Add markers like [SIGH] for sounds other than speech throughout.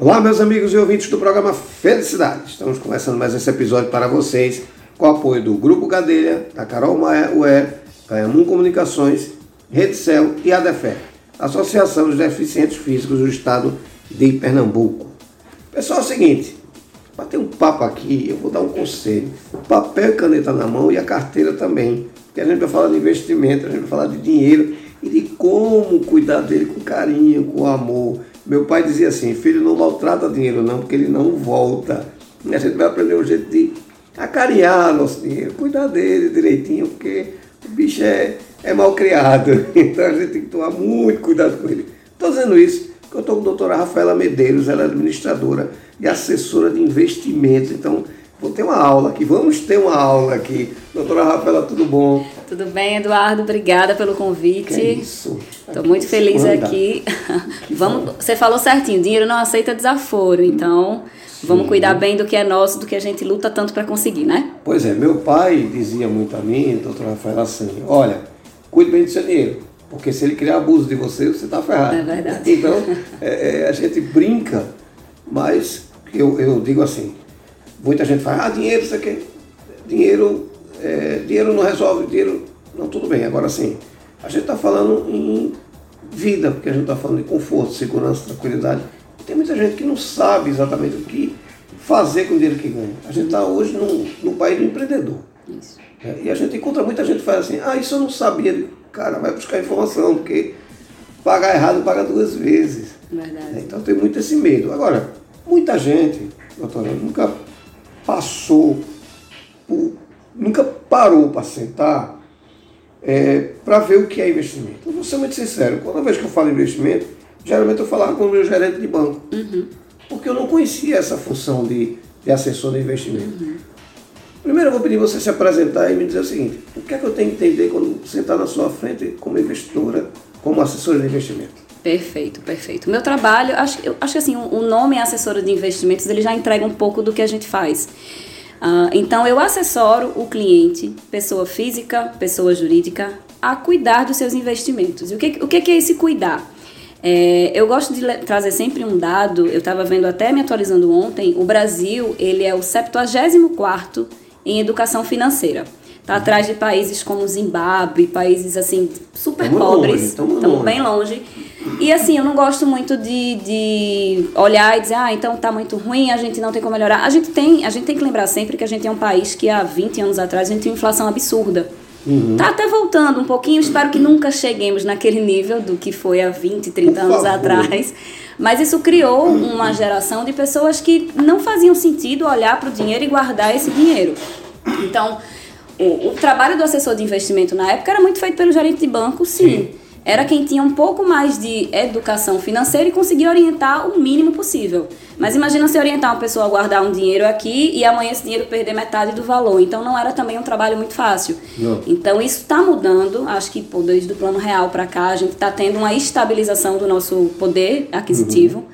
Olá, meus amigos e ouvintes do programa Felicidade. Estamos começando mais esse episódio para vocês com o apoio do Grupo Cadeia, da Carol Maia Web, Canhamum Comunicações, Rede Cel e ADEFE, Associação dos Deficientes Físicos do Estado de Pernambuco. Pessoal, é o seguinte, para ter um papo aqui, eu vou dar um conselho. Papel e caneta na mão e a carteira também. Porque a gente vai falar de investimento, a gente vai falar de dinheiro e de como cuidar dele com carinho, com amor. Meu pai dizia assim, filho, não maltrata dinheiro não, porque ele não volta. E a gente vai aprender um jeito de acarinhar nosso dinheiro, cuidar dele direitinho, porque o bicho é, é mal criado. [LAUGHS] Então a gente tem que tomar muito cuidado com ele. Estou dizendo isso porque eu estou com a doutora Rafaela Medeiros, ela é administradora e assessora de investimentos. Então, vou ter uma aula aqui, vamos ter uma aula aqui. Doutora Rafaela, tudo bom? Tudo bem, Eduardo? Obrigada pelo convite. Que isso. Estou muito feliz manda. aqui. [LAUGHS] Vamos, você falou certinho, dinheiro não aceita desaforo, então Sim. vamos cuidar bem do que é nosso, do que a gente luta tanto para conseguir, né? Pois é, meu pai dizia muito a mim, doutora Rafaela, assim, olha, cuide bem do seu dinheiro, porque se ele criar abuso de você, você está ferrado. É verdade. Então, é, é, a gente brinca, mas eu, eu digo assim, muita gente fala, ah, dinheiro, isso aqui, dinheiro, é, dinheiro não resolve, dinheiro, não, tudo bem, agora sim, a gente está falando em vida, porque a gente está falando de conforto, segurança, tranquilidade. Tem muita gente que não sabe exatamente o que fazer com o dinheiro que ganha. A gente está hoje num, num país do empreendedor. Isso. É, e a gente encontra muita gente que faz assim, ah, isso eu não sabia. Cara, vai buscar informação, porque pagar errado paga duas vezes. Verdade. É, então tem muito esse medo. Agora, muita gente, doutora, nunca passou, por, nunca parou para sentar é, para ver o que é investimento. Eu vou ser muito sincero, quando vez que eu falo investimento, geralmente eu falava com o meu gerente de banco, uhum. porque eu não conhecia essa função de, de assessor de investimento. Uhum. Primeiro eu vou pedir você se apresentar e me dizer o seguinte, o que é que eu tenho que entender quando sentar na sua frente como investidora, como assessora de investimento? Perfeito, perfeito. Meu trabalho, acho, eu acho que assim, o nome assessora de investimentos, ele já entrega um pouco do que a gente faz. Uh, então, eu assessoro o cliente, pessoa física, pessoa jurídica, a cuidar dos seus investimentos. E o que, o que é esse cuidar? É, eu gosto de trazer sempre um dado, eu estava vendo até me atualizando ontem, o Brasil ele é o 74º em educação financeira. Está atrás de países como Zimbábue, países assim super tamo pobres, estamos bem longe. E assim, eu não gosto muito de, de olhar e dizer, ah, então tá muito ruim, a gente não tem como melhorar. A gente tem, a gente tem que lembrar sempre que a gente é um país que há 20 anos atrás a gente tinha uma inflação absurda. Uhum. Tá até voltando um pouquinho, espero que nunca cheguemos naquele nível do que foi há 20, 30 anos atrás. Mas isso criou uma geração de pessoas que não faziam sentido olhar para o dinheiro e guardar esse dinheiro. Então, o, o, trabalho do assessor de investimento na época era muito feito pelo gerente de banco, sim. sim. Era quem tinha um pouco mais de educação financeira e conseguia orientar o mínimo possível. Mas imagina se orientar uma pessoa a guardar um dinheiro aqui e amanhã esse dinheiro perder metade do valor. Então não era também um trabalho muito fácil. Não. Então isso está mudando. Acho que pô, desde o plano real para cá a gente está tendo uma estabilização do nosso poder aquisitivo. Uhum.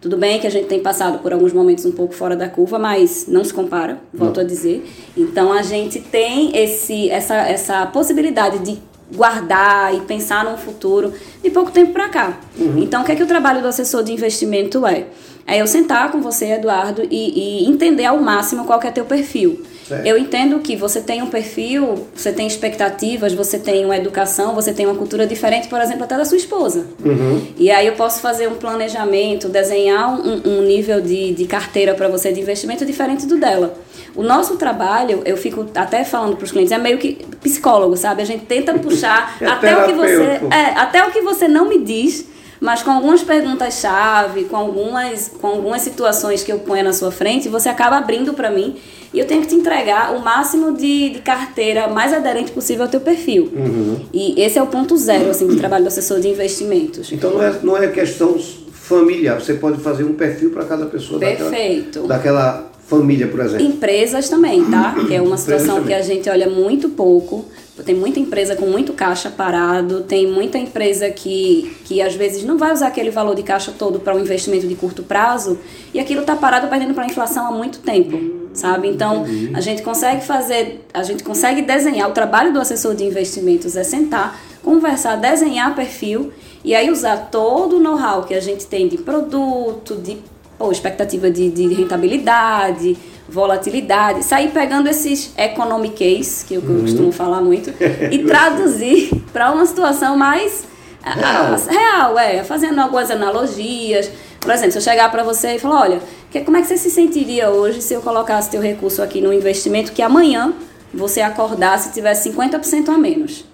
Tudo bem que a gente tem passado por alguns momentos um pouco fora da curva, mas não se compara, volto não. a dizer. Então a gente tem esse, essa, essa possibilidade de guardar e pensar num futuro de pouco tempo para cá. Uhum. Então, o que é que o trabalho do assessor de investimento é? É eu sentar com você, Eduardo, e, e entender ao máximo qual é teu perfil. Certo. Eu entendo que você tem um perfil, você tem expectativas, você tem uma educação, você tem uma cultura diferente, por exemplo, até da sua esposa. Uhum. E aí eu posso fazer um planejamento, desenhar um, um nível de, de carteira para você de investimento diferente do dela. O nosso trabalho, eu fico até falando para os clientes, é meio que psicólogo, sabe? A gente tenta puxar [LAUGHS] é até o que você, é, até o que você não me diz mas com algumas perguntas-chave, com algumas, com algumas situações que eu ponho na sua frente, você acaba abrindo para mim e eu tenho que te entregar o máximo de, de carteira mais aderente possível ao teu perfil. Uhum. E esse é o ponto zero assim, do trabalho do assessor de investimentos. Então não é, não é questão familiar, você pode fazer um perfil para cada pessoa Perfeito. daquela, daquela família, por exemplo. Empresas também, tá? Que é uma situação que a gente olha muito pouco. Tem muita empresa com muito caixa parado, tem muita empresa que, que às vezes não vai usar aquele valor de caixa todo para um investimento de curto prazo e aquilo está parado perdendo para a inflação há muito tempo, sabe? Então, a gente consegue fazer, a gente consegue desenhar, o trabalho do assessor de investimentos é sentar, conversar, desenhar perfil e aí usar todo o know-how que a gente tem de produto, de pô, expectativa de, de rentabilidade, volatilidade, sair pegando esses economic case, que eu, uhum. costumo falar muito, e [LAUGHS] traduzir para uma situação mais real. A, real, é, fazendo algumas analogias. Por exemplo, se eu chegar para você e falar, olha, que, como é que você se sentiria hoje se eu colocasse teu recurso aqui no investimento que amanhã você acordasse e tivesse 50% a menos?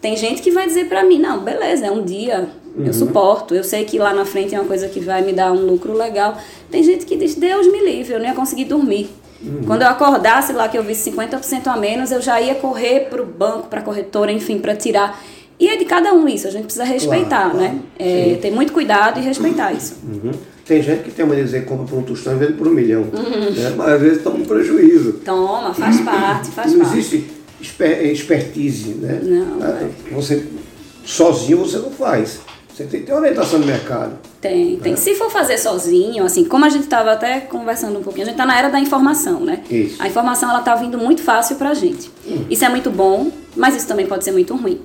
Tem gente que vai dizer para mim, não, beleza, é um dia, uhum. eu suporto, eu sei que lá na frente é uma coisa que vai me dar um lucro legal. Tem gente que diz, Deus me livre, eu não ia conseguir dormir. Uhum. Quando eu acordasse lá que eu visse 50% a menos, eu já ia correr para o banco, para a corretora, enfim, para tirar. E é de cada um isso, a gente precisa respeitar, claro, né? É, ter muito cuidado e respeitar isso. Uhum. Tem gente que tem uma dizer compra por um tostão e vende por um milhão. Uhum. Né? Mas às vezes toma um prejuízo. Toma, faz [COUGHS] parte, faz Não parte. Não existe expertise, né? Não. Ah, você sozinho você não faz. Você tem que ter orientação do mercado. Tem, tem. É. Se for fazer sozinho, assim, como a gente estava até conversando um pouquinho, a gente está na era da informação, né? Isso. A informação ela está vindo muito fácil para a gente. Hum. Isso é muito bom, mas isso também pode ser muito ruim.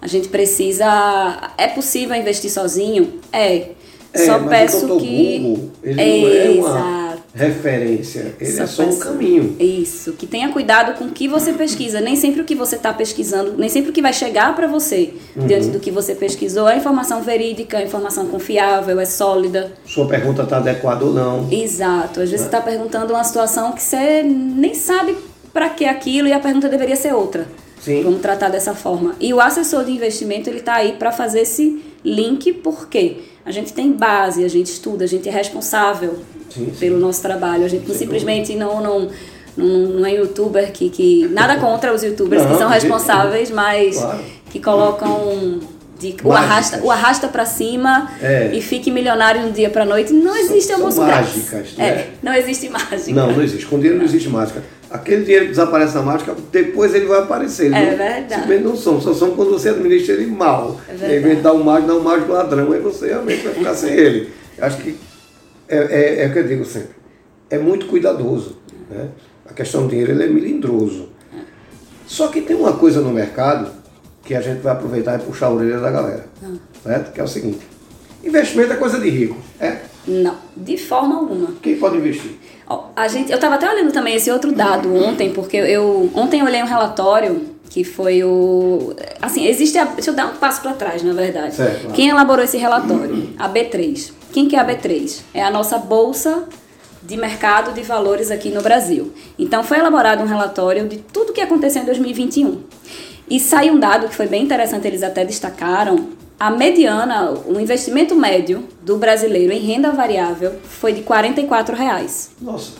A gente precisa. É possível investir sozinho? É. é Só peço que. Google, ele é, não é uma referência, ele só é só um caminho. Isso, que tenha cuidado com o que você pesquisa. Nem sempre o que você está pesquisando, nem sempre o que vai chegar para você uhum. diante do que você pesquisou é informação verídica, é informação confiável, é sólida. Sua pergunta está adequada ou não. Exato. Às vezes você está perguntando uma situação que você nem sabe para que aquilo e a pergunta deveria ser outra. Sim. Vamos tratar dessa forma. E o assessor de investimento ele está aí para fazer esse link, porque a gente tem base, a gente estuda, a gente é responsável sim, sim. pelo nosso trabalho. A gente não simplesmente não, não, não, não é youtuber que, que. Nada contra os youtubers não, que são responsáveis, mas claro. que colocam. De, o arrasta, o arrasta para cima é. e fique milionário de um dia para noite. Não existe almoço mágicas, né? É, não existe mágica. Não, não existe. Com dinheiro não existe mágica. Aquele dinheiro que desaparece na mágica, depois ele vai aparecer. É não, verdade. Não são, só são quando você administra ele mal. É verdade. Em vez de dar um mágico, dá um mágico ladrão, aí você realmente vai ficar sem ele. Acho que é, é, é o que eu digo sempre. É muito cuidadoso. Né? A questão do dinheiro ele é melindroso. Só que tem uma coisa no mercado que a gente vai aproveitar e puxar a orelha da galera. Hum. Certo? Que é o seguinte. Investimento é coisa de rico. É? Não, de forma alguma. Quem pode investir? A gente, eu estava até olhando também esse outro dado ontem, porque eu ontem eu olhei um relatório que foi o assim existe a, deixa eu dar um passo para trás na verdade certo. quem elaborou esse relatório a B3 quem que é a B3 é a nossa bolsa de mercado de valores aqui no Brasil então foi elaborado um relatório de tudo que aconteceu em 2021 e saiu um dado que foi bem interessante eles até destacaram a mediana, o investimento médio do brasileiro em renda variável foi de 44 reais. Nossa.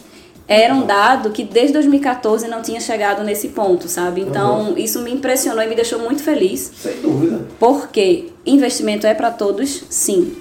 Era um dado que desde 2014 não tinha chegado nesse ponto, sabe? Então, uhum. isso me impressionou e me deixou muito feliz. Sem dúvida. Porque investimento é para todos, sim.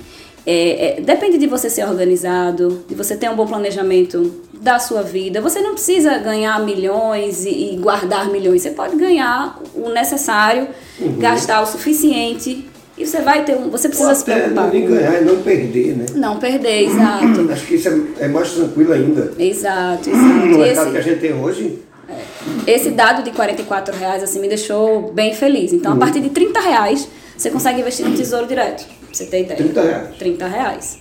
É, é, depende de você ser organizado, de você ter um bom planejamento da sua vida. Você não precisa ganhar milhões e, e guardar milhões. Você pode ganhar o necessário, uhum. gastar o suficiente e você vai ter um. Você precisa se preocupar. Não ganhar e não perder, né? Não perder, exato. Acho que isso é, é mais tranquilo ainda. Exato, exato. No mercado esse, que a gente tem hoje. É, esse dado de 44 reais assim, me deixou bem feliz. Então, uhum. a partir de 30 reais, você consegue investir no tesouro direto. Pra você ter ideia. 30 reais. 30 reais.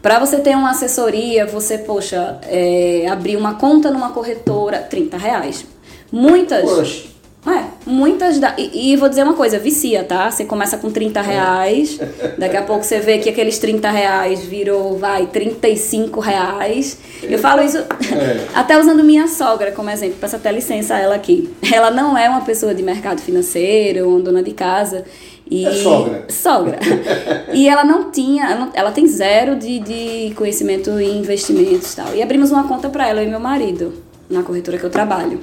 Para você ter uma assessoria, você, poxa, é, abrir uma conta numa corretora, 30 reais. Muitas. Poxa é, muitas. Da... E, e, vou dizer uma coisa, vicia, tá? Você começa com 30 reais, daqui a pouco você vê que aqueles 30 reais virou, vai, 35 reais. Eu falo isso é. [LAUGHS] até usando minha sogra como exemplo, peço até licença a ela aqui. Ela não é uma pessoa de mercado financeiro, uma dona de casa. E... É sogra. Sogra. e ela não tinha, ela tem zero de, de conhecimento em investimentos e tal. E abrimos uma conta para ela e meu marido, na corretora que eu trabalho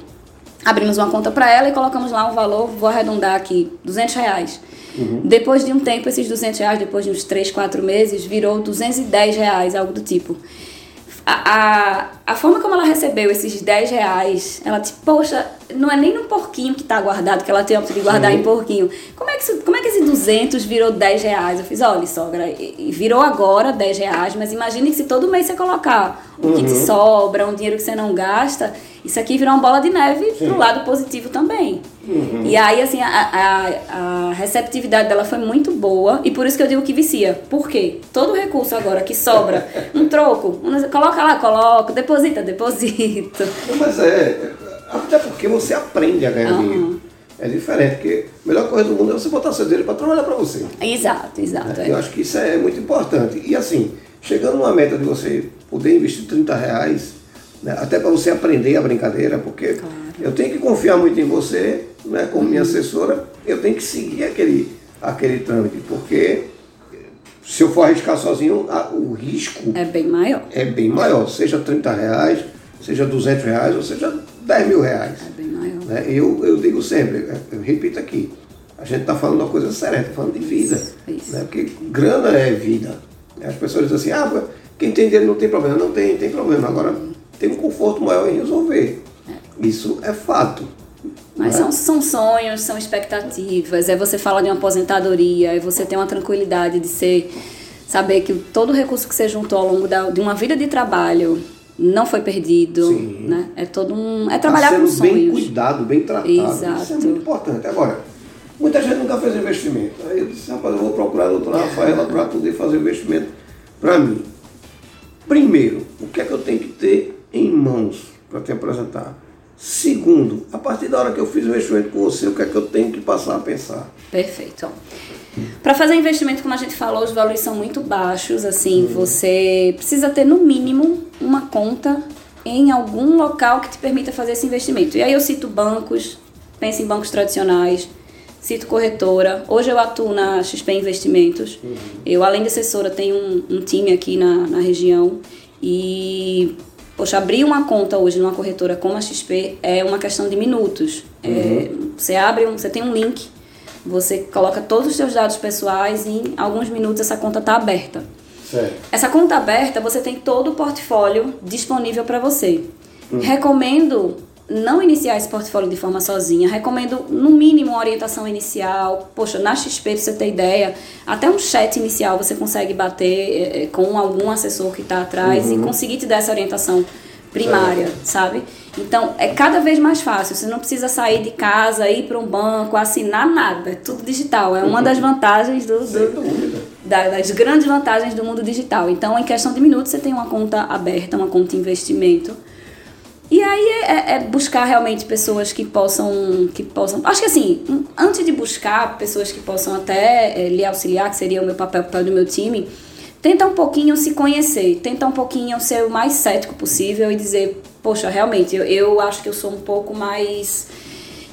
abrimos uma conta para ela e colocamos lá um valor, vou arredondar aqui, 200 reais. Uhum. Depois de um tempo, esses 200 reais, depois de uns 3, 4 meses, virou 210 reais, algo do tipo. A, a, a forma como ela recebeu esses 10 reais, ela tipo, poxa, não é nem no porquinho que está guardado, que ela tem a opção de guardar Sim. em porquinho. Como é, que, como é que esse 200 virou 10 reais? Eu fiz, olha, sogra, virou agora 10 reais, mas imagine que se todo mês você colocar o uhum. que te uhum. sobra, um dinheiro que você não gasta, isso aqui virou uma bola de neve Sim. pro lado positivo também. Uhum. E aí, assim, a, a, a, receptividade dela foi muito boa e por isso que eu digo que vicia. Por quê? Todo recurso agora que sobra, [LAUGHS] um troco, um, coloca lá, coloca, deposita, deposita. Mas é, até porque você aprende a ganhar uhum. dinheiro. É diferente, porque a melhor coisa do mundo é você botar seu dinheiro para trabalhar para você. Exato, exato. É. Eu acho que isso é muito importante. E assim, chegando numa meta de você poder investir 30 reais, né, até para você aprender a brincadeira, porque claro. eu tenho que confiar muito em você, né, como minha assessora, eu tenho que seguir aquele, aquele trâmite, porque se eu for arriscar sozinho, o risco é bem maior. É bem maior, seja 30 reais, seja 200 reais, ou seja 10 mil reais. É bem maior. Né? Eu, eu digo sempre, eu repito aqui, a gente está falando uma coisa séria, está falando de vida. Isso. Né? Porque grana é vida. As pessoas dizem assim, ah, quem tem dinheiro não tem problema. Não tem, tem problema. Agora tem um conforto maior em resolver. É. Isso é fato. Mas são, são sonhos, são expectativas. É você falar de uma aposentadoria, é você ter uma tranquilidade de ser, saber que todo o recurso que você juntou ao longo da, de uma vida de trabalho não foi perdido, Sim. né? É todo um é trabalhar tá com sonhos. bem cuidado, bem tratado. Exato. Isso é muito importante. Agora, muita gente nunca fez investimento. Aí eu disse, rapaz, eu vou procurar a doutora Rafaela para poder fazer investimento para mim. Primeiro, o que é que eu tenho que ter mãos para te apresentar? Segundo, a partir da hora que eu fiz o investimento com você, o que é que eu tenho que passar a pensar? Perfeito. Para fazer investimento, como a gente falou, os valores são muito baixos. Assim, hum. você precisa ter no mínimo uma conta em algum local que te permita fazer esse investimento. E aí eu cito bancos, pense em bancos tradicionais, cito corretora. Hoje eu atuo na XP Investimentos. Uhum. Eu, além de assessora, tenho um, um time aqui na, na região e Poxa, abrir uma conta hoje numa corretora como a XP é uma questão de minutos. É, uhum. É, você abre, um, você tem um link, você coloca todos os seus dados pessoais e em alguns minutos essa conta está aberta. Certo. Essa conta aberta, você tem todo o portfólio disponível para você. Uhum. Recomendo não iniciar esse portfólio de forma sozinha. Recomendo, no mínimo, uma orientação inicial. Poxa, na XP, pra você ter ideia, até um chat inicial você consegue bater é, com algum assessor que está atrás uhum. e conseguir te dar essa orientação primária, sabe? Então, é cada vez mais fácil. Você não precisa sair de casa, ir para um banco, assinar nada. É tudo digital. É uma das vantagens do, do da, das grandes vantagens do mundo digital. Então, em questão de minutos, você tem uma conta aberta, uma conta de investimento e aí é, é, é, buscar realmente pessoas que possam, que possam. Acho que assim, antes de buscar pessoas que possam até é, lhe auxiliar, que seria o meu papel, o papel do meu time, tenta um pouquinho se conhecer, tenta um pouquinho ser o mais cético possível e dizer, poxa, realmente, eu, eu acho que eu sou um pouco mais.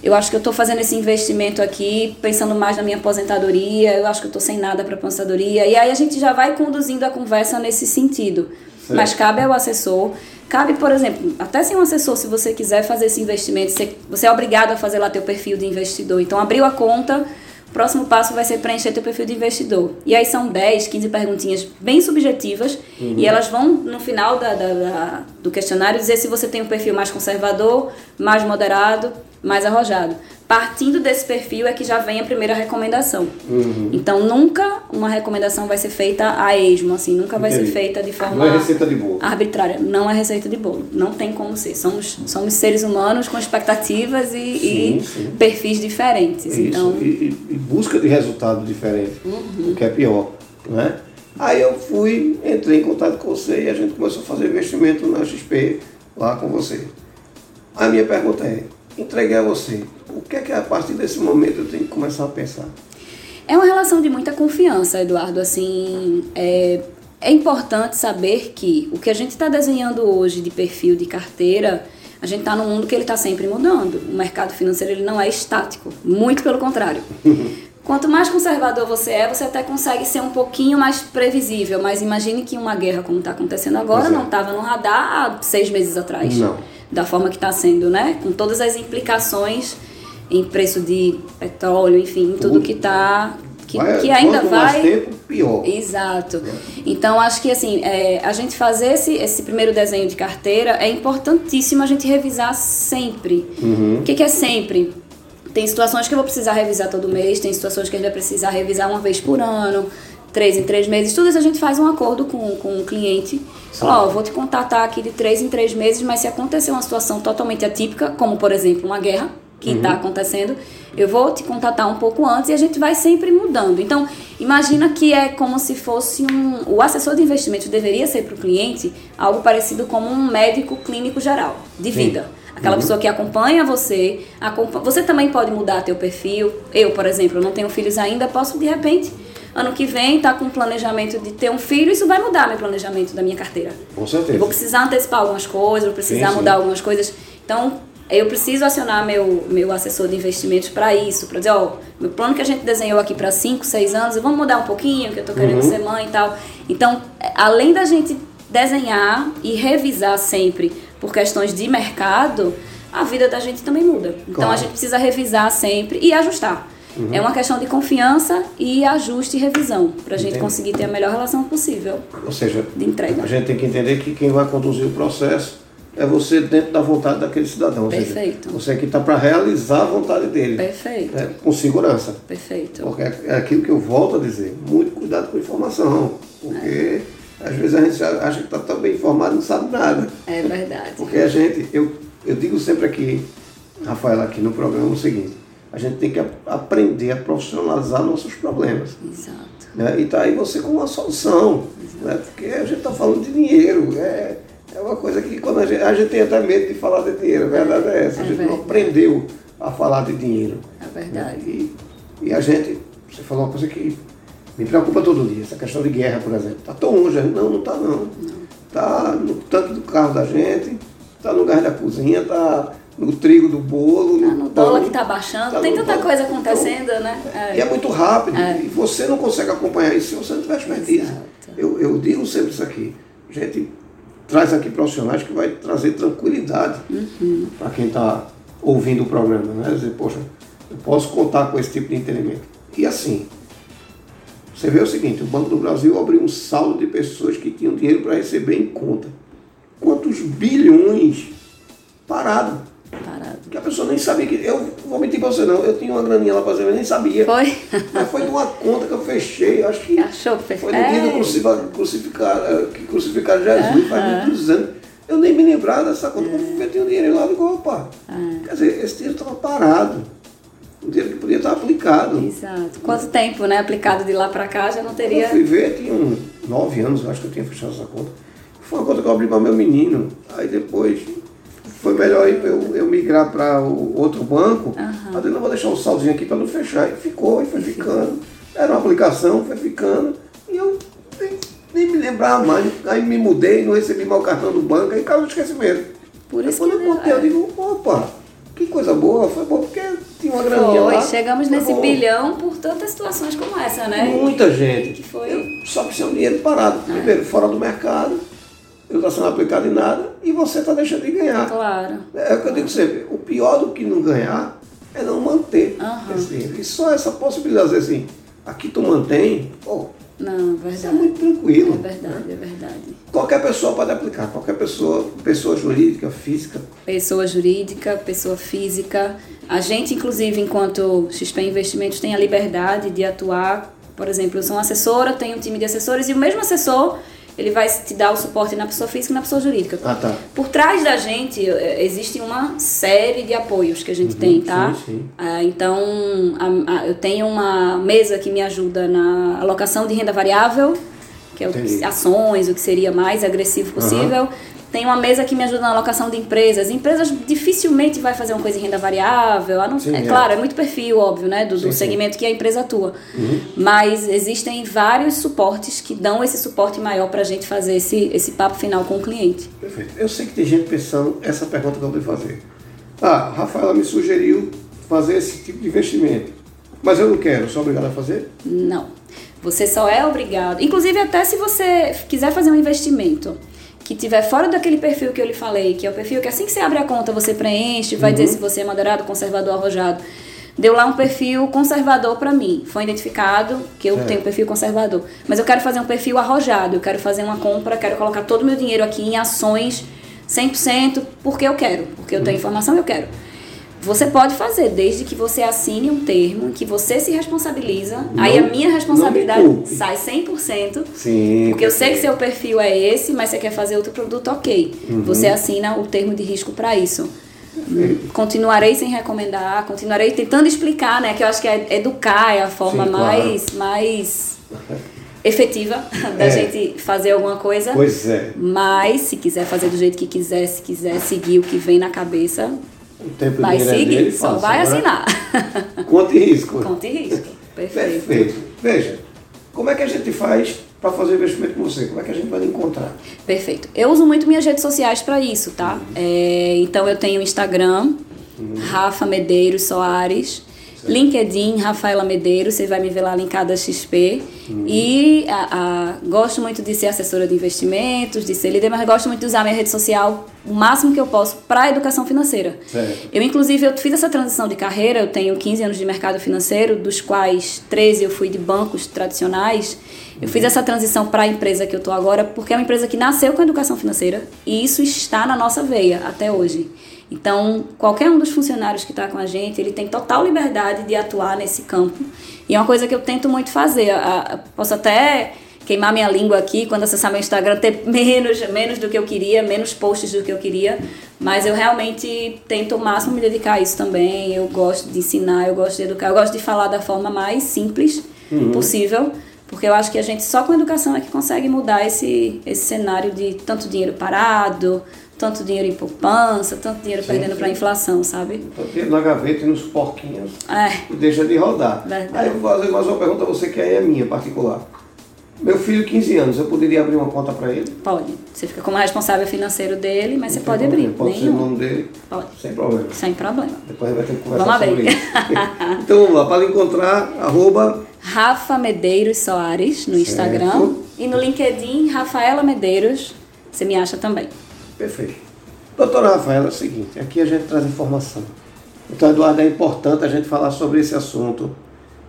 Eu acho que eu estou fazendo esse investimento aqui pensando mais na minha aposentadoria, eu acho que eu estou sem nada para aposentadoria. E aí a gente já vai conduzindo a conversa nesse sentido. Sim. Mas cabe ao assessor Cabe, por exemplo, até sem um assessor, se você quiser fazer esse investimento, você é obrigado a fazer lá teu perfil de investidor. Então, abriu a conta, o próximo passo vai ser preencher teu perfil de investidor. E aí são 10, 15 perguntinhas bem subjetivas uhum. e elas vão, no final da, da, da, do questionário, dizer se você tem um perfil mais conservador, mais moderado, mais arrojado partindo desse perfil é que já vem a primeira recomendação. Uhum. Então nunca uma recomendação vai ser feita a esmo, assim, nunca vai ser feita de forma não é receita de bolo. arbitrária. Não é receita de bolo. Não tem como ser. Somos, somos seres humanos com expectativas e, sim, e sim. perfis diferentes. Isso. Então... E, e, busca de resultado diferente, uhum. o que é pior. Né? Aí eu fui, entrei em contato com você e a gente começou a fazer investimento na XP lá com você. A minha pergunta é, entreguei a você. O que é que a partir desse momento eu tenho que começar a pensar? É uma relação de muita confiança, Eduardo. Assim, é, é importante saber que o que a gente está desenhando hoje de perfil de carteira, a gente está num mundo que ele está sempre mudando. O mercado financeiro ele não é estático, muito pelo contrário. [LAUGHS] Quanto mais conservador você é, você até consegue ser um pouquinho mais previsível. Mas imagine que uma guerra como está acontecendo agora é. não estava no radar há seis meses atrás. Não. Da forma que está sendo, né? Com todas as implicações em preço de petróleo, enfim, tudo que está que, vai, que ainda vai. Mais tempo, pior. Exato. Então acho que assim, é, a gente fazer esse, esse primeiro desenho de carteira é importantíssimo a gente revisar sempre. Uhum. O que, que é sempre? Tem situações que eu vou precisar revisar todo mês, tem situações que a gente vai precisar revisar uma vez por ano, três em três meses. Tudo isso a gente faz um acordo com, com o cliente. Ó, oh, vou te contatar aqui de três em três meses, mas se acontecer uma situação totalmente atípica, como por exemplo uma guerra que está uhum. acontecendo, eu vou te contatar um pouco antes e a gente vai sempre mudando. Então, imagina que é como se fosse um. O assessor de investimentos deveria ser para o cliente algo parecido como um médico clínico geral de vida. Sim. Aquela uhum. pessoa que acompanha você, acompanha, você também pode mudar teu perfil. Eu, por exemplo, não tenho filhos ainda, posso de repente ano que vem estar tá com planejamento de ter um filho, isso vai mudar meu planejamento da minha carteira. Com certeza. Eu vou precisar antecipar algumas coisas, vou precisar sim, mudar sim. algumas coisas. Então, eu preciso acionar meu, meu assessor de investimentos para isso, para dizer, ó, meu plano que a gente desenhou aqui para 5, 6 anos, vamos mudar um pouquinho, que eu estou querendo uhum. ser mãe e tal. Então, além da gente desenhar e revisar sempre por questões de mercado, a vida da gente também muda. Então claro. a gente precisa revisar sempre e ajustar. Uhum. É uma questão de confiança e ajuste e revisão para a gente conseguir ter a melhor relação possível. Ou seja, de entrega. A gente tem que entender que quem vai conduzir o processo é você dentro da vontade daquele cidadão. Perfeito. Seja, você que está para realizar a vontade dele. Perfeito. Né, com segurança. Perfeito. Porque é, é aquilo que eu volto a dizer. Muito cuidado com a informação. Porque é. às vezes a gente acha que está tão bem informado e não sabe nada. É verdade. Porque a gente, eu, eu digo sempre aqui, Rafael, aqui no programa o seguinte a gente tem que aprender a profissionalizar nossos problemas. Exato. Né? E tá aí você com uma solução. Né? Porque a gente está falando de dinheiro. É, é uma coisa que a gente, a gente tem até medo de falar de dinheiro. A verdade é essa. É a gente verdade. não aprendeu a falar de dinheiro. É verdade. Né? E, e a gente, você falou uma coisa que me preocupa todo dia, essa questão de guerra, por exemplo. Está tão longe, não, não está não. Está no tanque do carro da gente, está no gás da cozinha, está no trigo do bolo. No, ah, no dólar que está baixando, tá tem tanta coisa acontecendo, então, né? É. E é muito rápido. É. E você não consegue acompanhar isso se você não tiver expertise. Eu, eu digo sempre isso aqui. A gente traz aqui profissionais que vai trazer tranquilidade uhum. para quem está ouvindo o programa. Né? Dizer, poxa, eu posso contar com esse tipo de entendimento. E assim, você vê o seguinte, o Banco do Brasil abriu um saldo de pessoas que tinham dinheiro para receber em conta. Quantos bilhões parado? Que a pessoa nem sabia que. Eu vou mentir pra você não, eu tinha uma graninha lá pra fazer, eu nem sabia. Foi? Mas foi de uma conta que eu fechei, acho que. Achou que Foi no dia do crucificar, crucificar, eh, que crucificaram Jesus, faz muitos anos. Eu nem me lembrava dessa conta, é. eu tinha um dinheiro lá, digo, opa. É. Quer dizer, esse dinheiro estava parado. Um dinheiro que podia estar aplicado. Exato. Quanto tempo, né? Aplicado de lá para cá já não teria. Eu fui ver, tinha uns nove anos, acho que eu tinha fechado essa conta. Foi uma conta que eu abri para meu menino. Aí depois foi melhor eu, eu migrar para o outro banco, uhum. mas eu não vou deixar o saldozinho aqui para não fechar. E ficou, e foi ficando. Era uma aplicação, foi ficando, e eu nem, nem me lembrava mais. Aí me mudei, não recebi meu cartão do banco, aí caiu o esquecimento. Por isso quando eu montei, é. eu digo, opa, que coisa boa, foi bom porque tinha uma graninha foi, lá. chegamos nesse bom. bilhão por tantas situações como essa, né? Muita gente. Que foi... Eu só precisa um dinheiro parado. É. Primeiro, fora do mercado não está sendo aplicado em nada e você está deixando de ganhar. Claro. É o que eu digo sempre, o pior do que não ganhar é não manter uhum. esse dinheiro. E só essa possibilidade, assim, aqui tu mantém, pô, não, verdade. Isso é muito tranquilo. É verdade, né? é verdade. Qualquer pessoa pode aplicar, qualquer pessoa, pessoa jurídica, física. Pessoa jurídica, pessoa física. A gente, inclusive, enquanto XP Investimentos, tem a liberdade de atuar. Por exemplo, eu sou uma assessora, tenho um time de assessores e o mesmo assessor ele vai te dar o suporte na pessoa física e na pessoa jurídica. Ah, tá. Por trás da gente eh, existe uma série de apoios que a gente uhum, tem, tá? Sim, sim. Ah, então, a, a, eu tenho uma mesa que me ajuda na alocação de renda variável, que é o que, ações, o que seria mais agressivo possível. Uhum. Tem uma mesa que me ajuda na alocação de empresas. Empresas dificilmente vai fazer uma coisa em renda variável. Não, sim, é, é, claro, é muito perfil, óbvio, né? Do, sim, do segmento sim. que a empresa atua. Uhum. Mas existem vários suportes que dão esse suporte maior para a gente fazer esse, esse papo final com o cliente. Perfeito. Eu sei que tem gente pensando essa pergunta que eu vou fazer. Ah, a Rafaela me sugeriu fazer esse tipo de investimento. Mas eu não quero, sou obrigado a fazer? Não. Você só é obrigado. Inclusive, até se você quiser fazer um investimento que tiver fora daquele perfil que eu lhe falei, que é o perfil que assim que você abre a conta você preenche, vai uhum. dizer se você é moderado, conservador, arrojado. deu lá um perfil conservador para mim. Foi identificado que eu Certo. tenho um perfil conservador. Mas eu quero fazer um perfil arrojado, eu quero fazer uma compra, quero colocar todo o meu dinheiro aqui em ações 100% porque eu quero, porque eu tenho informação eu quero. Você pode fazer, desde que você assine um termo em que você se responsabiliza. aí a Não- minha não responsabilidade sai 100%. Sim. Porque eu sei que seu perfil é esse, mas você quer fazer outro produto, ok. Uhum. Você assina o termo de risco para isso. Continuarei sem recomendar, continuarei tentando explicar, né? Que eu acho que é educar é a forma Sim, claro. mais, mais efetiva [LAUGHS] da É. gente fazer alguma coisa. Pois é. Mas se quiser fazer do jeito que quiser, se quiser seguir o que vem na cabeça, O tempo vai é seguir, dele, só faça. vai assinar. Conta e risco. Conta e risco. Perfeito. Perfeito. Veja, como é que a gente faz para fazer investimento com você? Como é que a gente vai encontrar? Perfeito. Eu uso muito minhas redes sociais para isso, tá? É, então eu tenho Instagram, Rafa Medeiros Soares, LinkedIn, Rafaela Medeiros, você vai me ver lá linkada a XP. E a- a- gosto muito de ser assessora de investimentos, de ser líder, mas gosto muito de usar minha rede social o máximo que eu posso para a educação financeira. Certo. Eu, inclusive, eu fiz essa transição de carreira, eu tenho 15 anos de mercado financeiro, dos quais 13 eu fui de bancos tradicionais. Eu fiz essa transição para a empresa que eu estou agora, porque é uma empresa que nasceu com a educação financeira e isso está na nossa veia até hoje. Então, qualquer um dos funcionários que está com a gente, ele tem total liberdade de atuar nesse campo. E é uma coisa que eu tento muito fazer. A- a- posso até queimar minha língua aqui quando acessar meu Instagram, ter menos, menos do que eu queria, menos posts do que eu queria. Mas eu realmente tento ao máximo me dedicar a isso também. Eu gosto de ensinar, eu gosto de educar, eu gosto de falar da forma mais simples possível. Porque eu acho que a gente só com educação é que consegue mudar esse, esse cenário de tanto dinheiro parado, tanto dinheiro em poupança, tanto dinheiro Sim, perdendo para inflação, sabe? Então, tira na gaveta e nos porquinhos É, e deixa de rodar. Verdade. Aí eu vou fazer mais uma pergunta a você que aí é minha, particular. Meu filho, 15 anos, eu poderia abrir uma conta para ele? pode. Você fica como responsável financeiro dele, mas você Não tem pode abrir. problema, Pode ser o Nenhum. nome dele, Pode. sem problema. Sem problema. Depois a vai ter que conversar Vamos sobre abrir. isso. [LAUGHS] então vamos lá, para encontrar, arroba Rafa Medeiros Soares no Instagram. Certo. E no LinkedIn, Rafaela Medeiros. Você me acha também. Perfeito. Doutora Rafaela, é o seguinte, aqui a gente traz informação. Então, Eduardo, é importante a gente falar sobre esse assunto.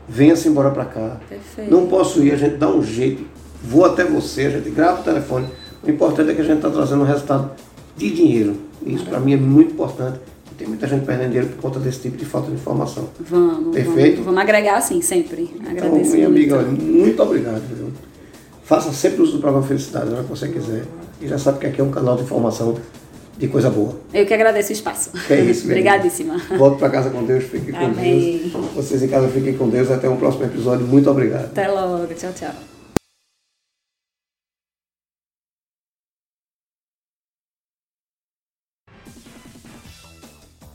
Venha-se embora para cá. Perfeito. Não posso ir, a gente dá um jeito. Vou até você, a gente grava o telefone. O importante é que a gente está trazendo um resultado de dinheiro. Isso para mim é muito importante. Tem muita gente perdendo dinheiro por conta desse tipo de falta de informação. Vamos. Perfeito. Vamos, vamos agregar sim, sempre. Então, Agradeço minha muito. amiga, olha, muito obrigado. Viu? Faça sempre uso do programa Felicidade, na hora que você quiser. E já sabe que aqui é um canal de informação de coisa boa. Eu que agradeço o espaço. É isso, [LAUGHS] meu Obrigadíssima. Volte para casa com Deus, fique com Amém. Deus. Vocês em casa fiquem com Deus. Até um próximo episódio. Muito obrigado. Até logo. Tchau, tchau.